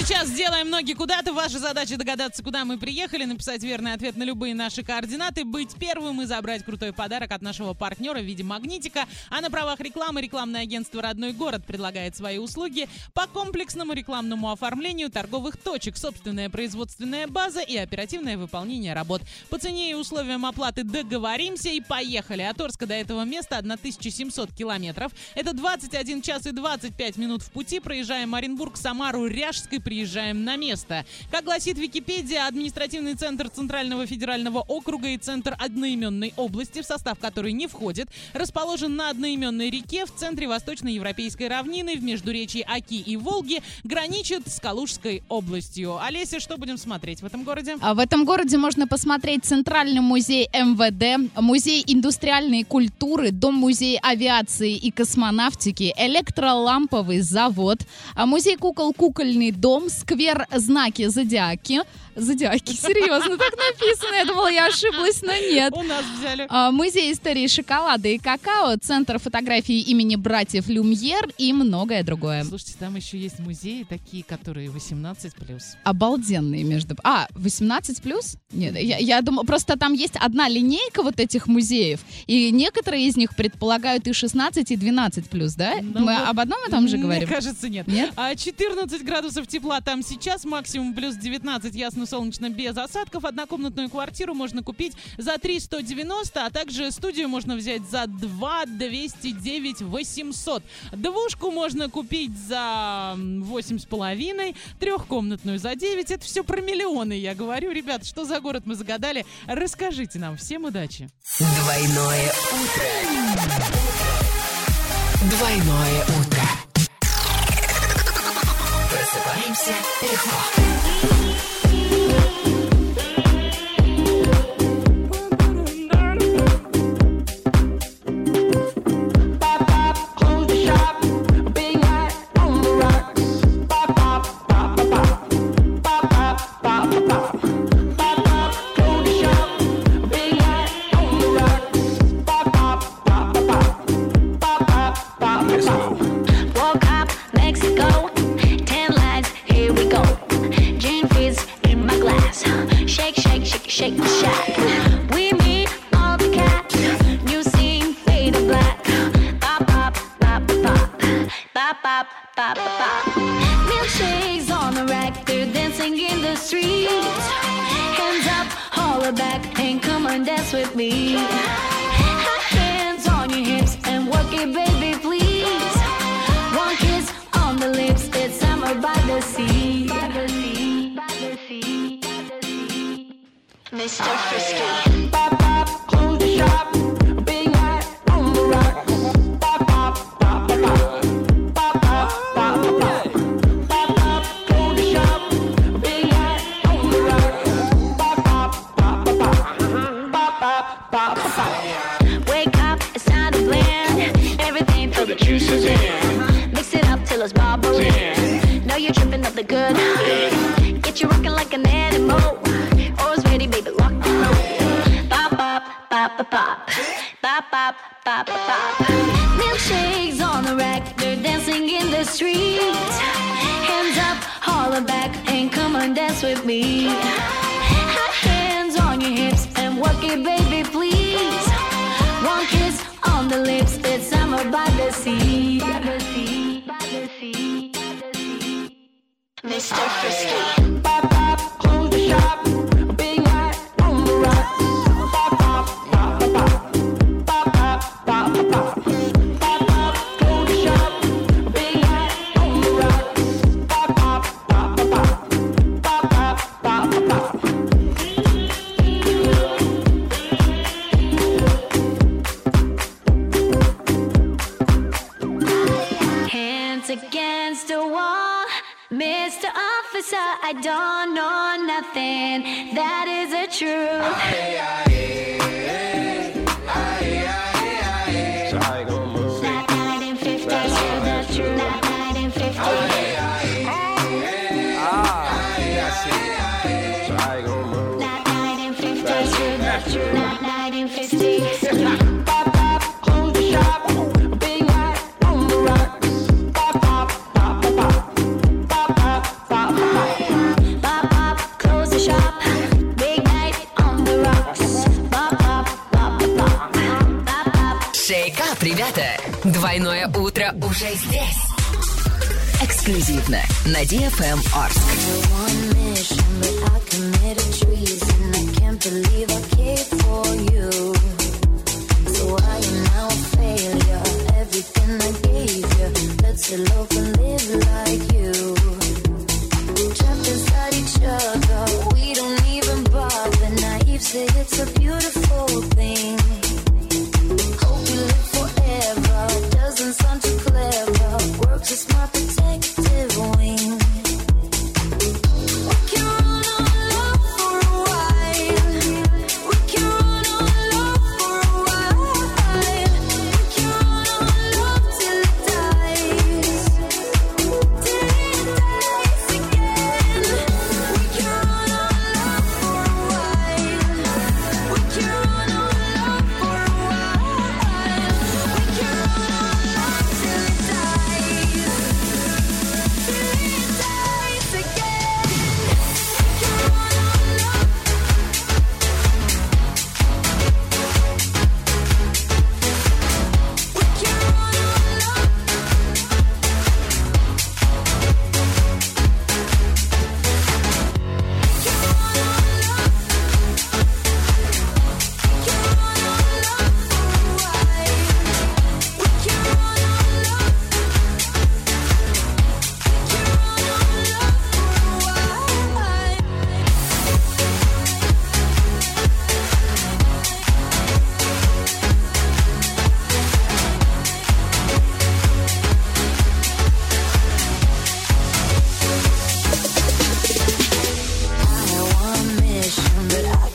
сейчас сделаем ноги куда-то. Ваша задача догадаться, куда мы приехали, написать верный ответ на любые наши координаты, быть первым и забрать крутой подарок от нашего партнера в виде магнитика. А на правах рекламы рекламное агентство «Родной город» предлагает свои услуги по комплексному рекламному оформлению торговых точек, собственная производственная база и оперативное выполнение работ. По цене и условиям оплаты договоримся и поехали. От Орска до этого места 1700 километров. Это 21 час и 25 минут в пути. Проезжаем Оренбург, Самару, Ряжской, приезжаем на место. Как гласит Википедия, административный центр Центрального федерального округа и центр одноименной области, в состав которой не входит, расположен на одноименной реке в центре восточноевропейской равнины в междуречии Оки и Волги, граничит с Калужской областью. Олеся, что будем смотреть в этом городе? А В этом городе можно посмотреть Центральный музей МВД, Музей индустриальной культуры, Дом-музей авиации и космонавтики, электроламповый завод, а Музей кукол Кукольный дом, сквер Знаки Зодиаки. Зодиаки, серьезно, так написано. Я думала, я ошиблась, но нет. У нас взяли. А, Музей истории шоколада и какао, Центр фотографии имени братьев Люмьер и многое другое. Слушайте, там еще есть музеи такие, которые 18+. Обалденные между... А, 18 плюс? Нет, я, я думаю, просто там есть одна линейка вот этих музеев, и некоторые из них предполагают и 16, и 12 плюс, да? Ну, Мы вот об одном и том же Мне говорим? кажется, нет. Нет? А 14 градусов тепла там сейчас, максимум плюс 19, ясно солнечно, без осадков. Однокомнатную квартиру можно купить за 3 190, а также студию можно взять за 2 209 800. Двушку можно купить за восемь с половиной, трехкомнатную за 9. Это все про миллионы, я говорю. Ребят, что за город мы загадали? Расскажите нам. Всем удачи. Двойное утро. Двойное утро. Просыпаемся легко. Milkshakes on the rack, they're dancing in the streets. Hands up, holler back, and come and dance with me. Hands on your hips and work it, baby, please. One kiss on the lips, it's summer by the sea. By the sea, by the sea, by the sea. Mr. Frisky. Pop, pop, pop. Wake up, it's time to blend. Everything till the juice is in. Mix it up till it's bubbling. Know you're tripping up the good. Get you rocking like an animal. Always ready, baby, lock the rope. Pop, pop, pop, pop, pop. Pop, pop, pop, pop, pop. Milkshakes on the rack, they're dancing in the streets. Hands up, holler back, and come and dance with me. Hot Hands on your hips and work it, baby, on the lips, it's summer by the sea. By the sea. Mr. Frisky. I don't know nothing. That is the truth. Двойное утро уже здесь. Эксклюзивно на DFM Орск. So I am now a failure. Everything I gave you, let's elope and live like you.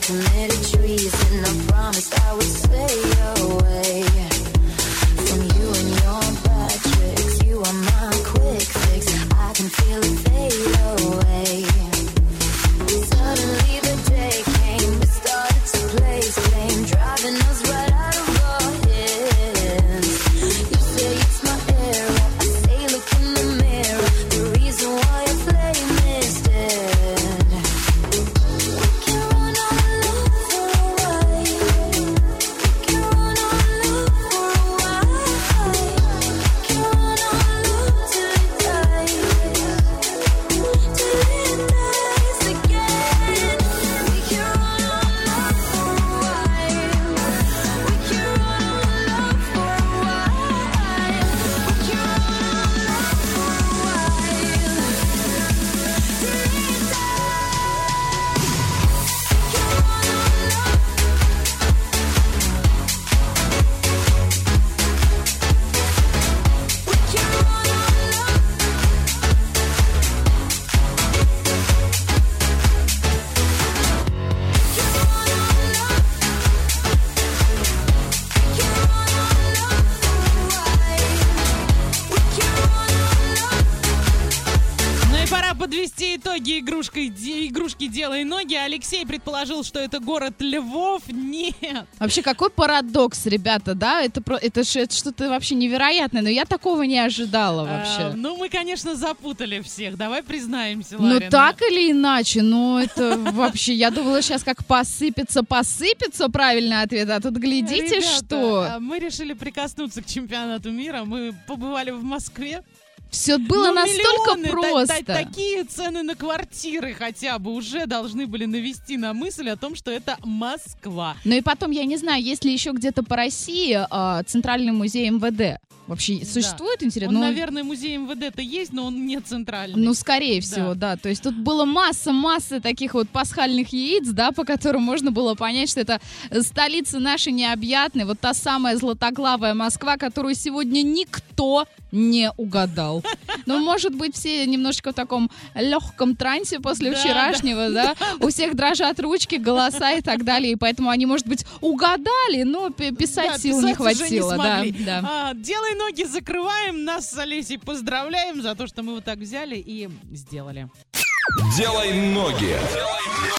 Committed treason. I promised I would итоги игрушкой, де- игрушки «Делай ноги». Алексей предположил, что это город Львов. Нет. Вообще, какой парадокс, ребята, да? Это, это, это что-то вообще невероятное, но я такого не ожидала А, вообще. ну, мы, конечно, запутали всех. Давай признаемся, Ну, Ларина. так или иначе, ну, это вообще, я думала сейчас как посыпется, посыпется правильный ответ, а тут глядите, что а, Мы решили прикоснуться к чемпионату мира. Мы побывали в Москве. Все было Ну, настолько миллионы, та- просто. та- такие цены на квартиры хотя бы уже должны были навести на мысль о том, что это Москва. Ну и потом, я не знаю, есть ли еще где-то по России а, Центральный музей МВД? Вообще существует, интересно? Он, Ну, наверное, музей МВД-то есть, но он не центральный. Ну, скорее всего, да. То есть тут было масса-масса таких вот пасхальных яиц, да, по которым можно было понять, что это столица наша необъятная, вот та самая златоглавая Москва, которую сегодня никто не угадал. Ну, может быть, все немножечко в таком легком трансе после Да, вчерашнего, да. У всех дрожат ручки, голоса и так далее, и поэтому они, может быть, угадали, но писать Да, сил не писать уже хватило. да, смогли. да. А, делай ноги, закрываем. Нас с Олесей поздравляем за то, что мы вот так взяли и сделали. Делай ноги.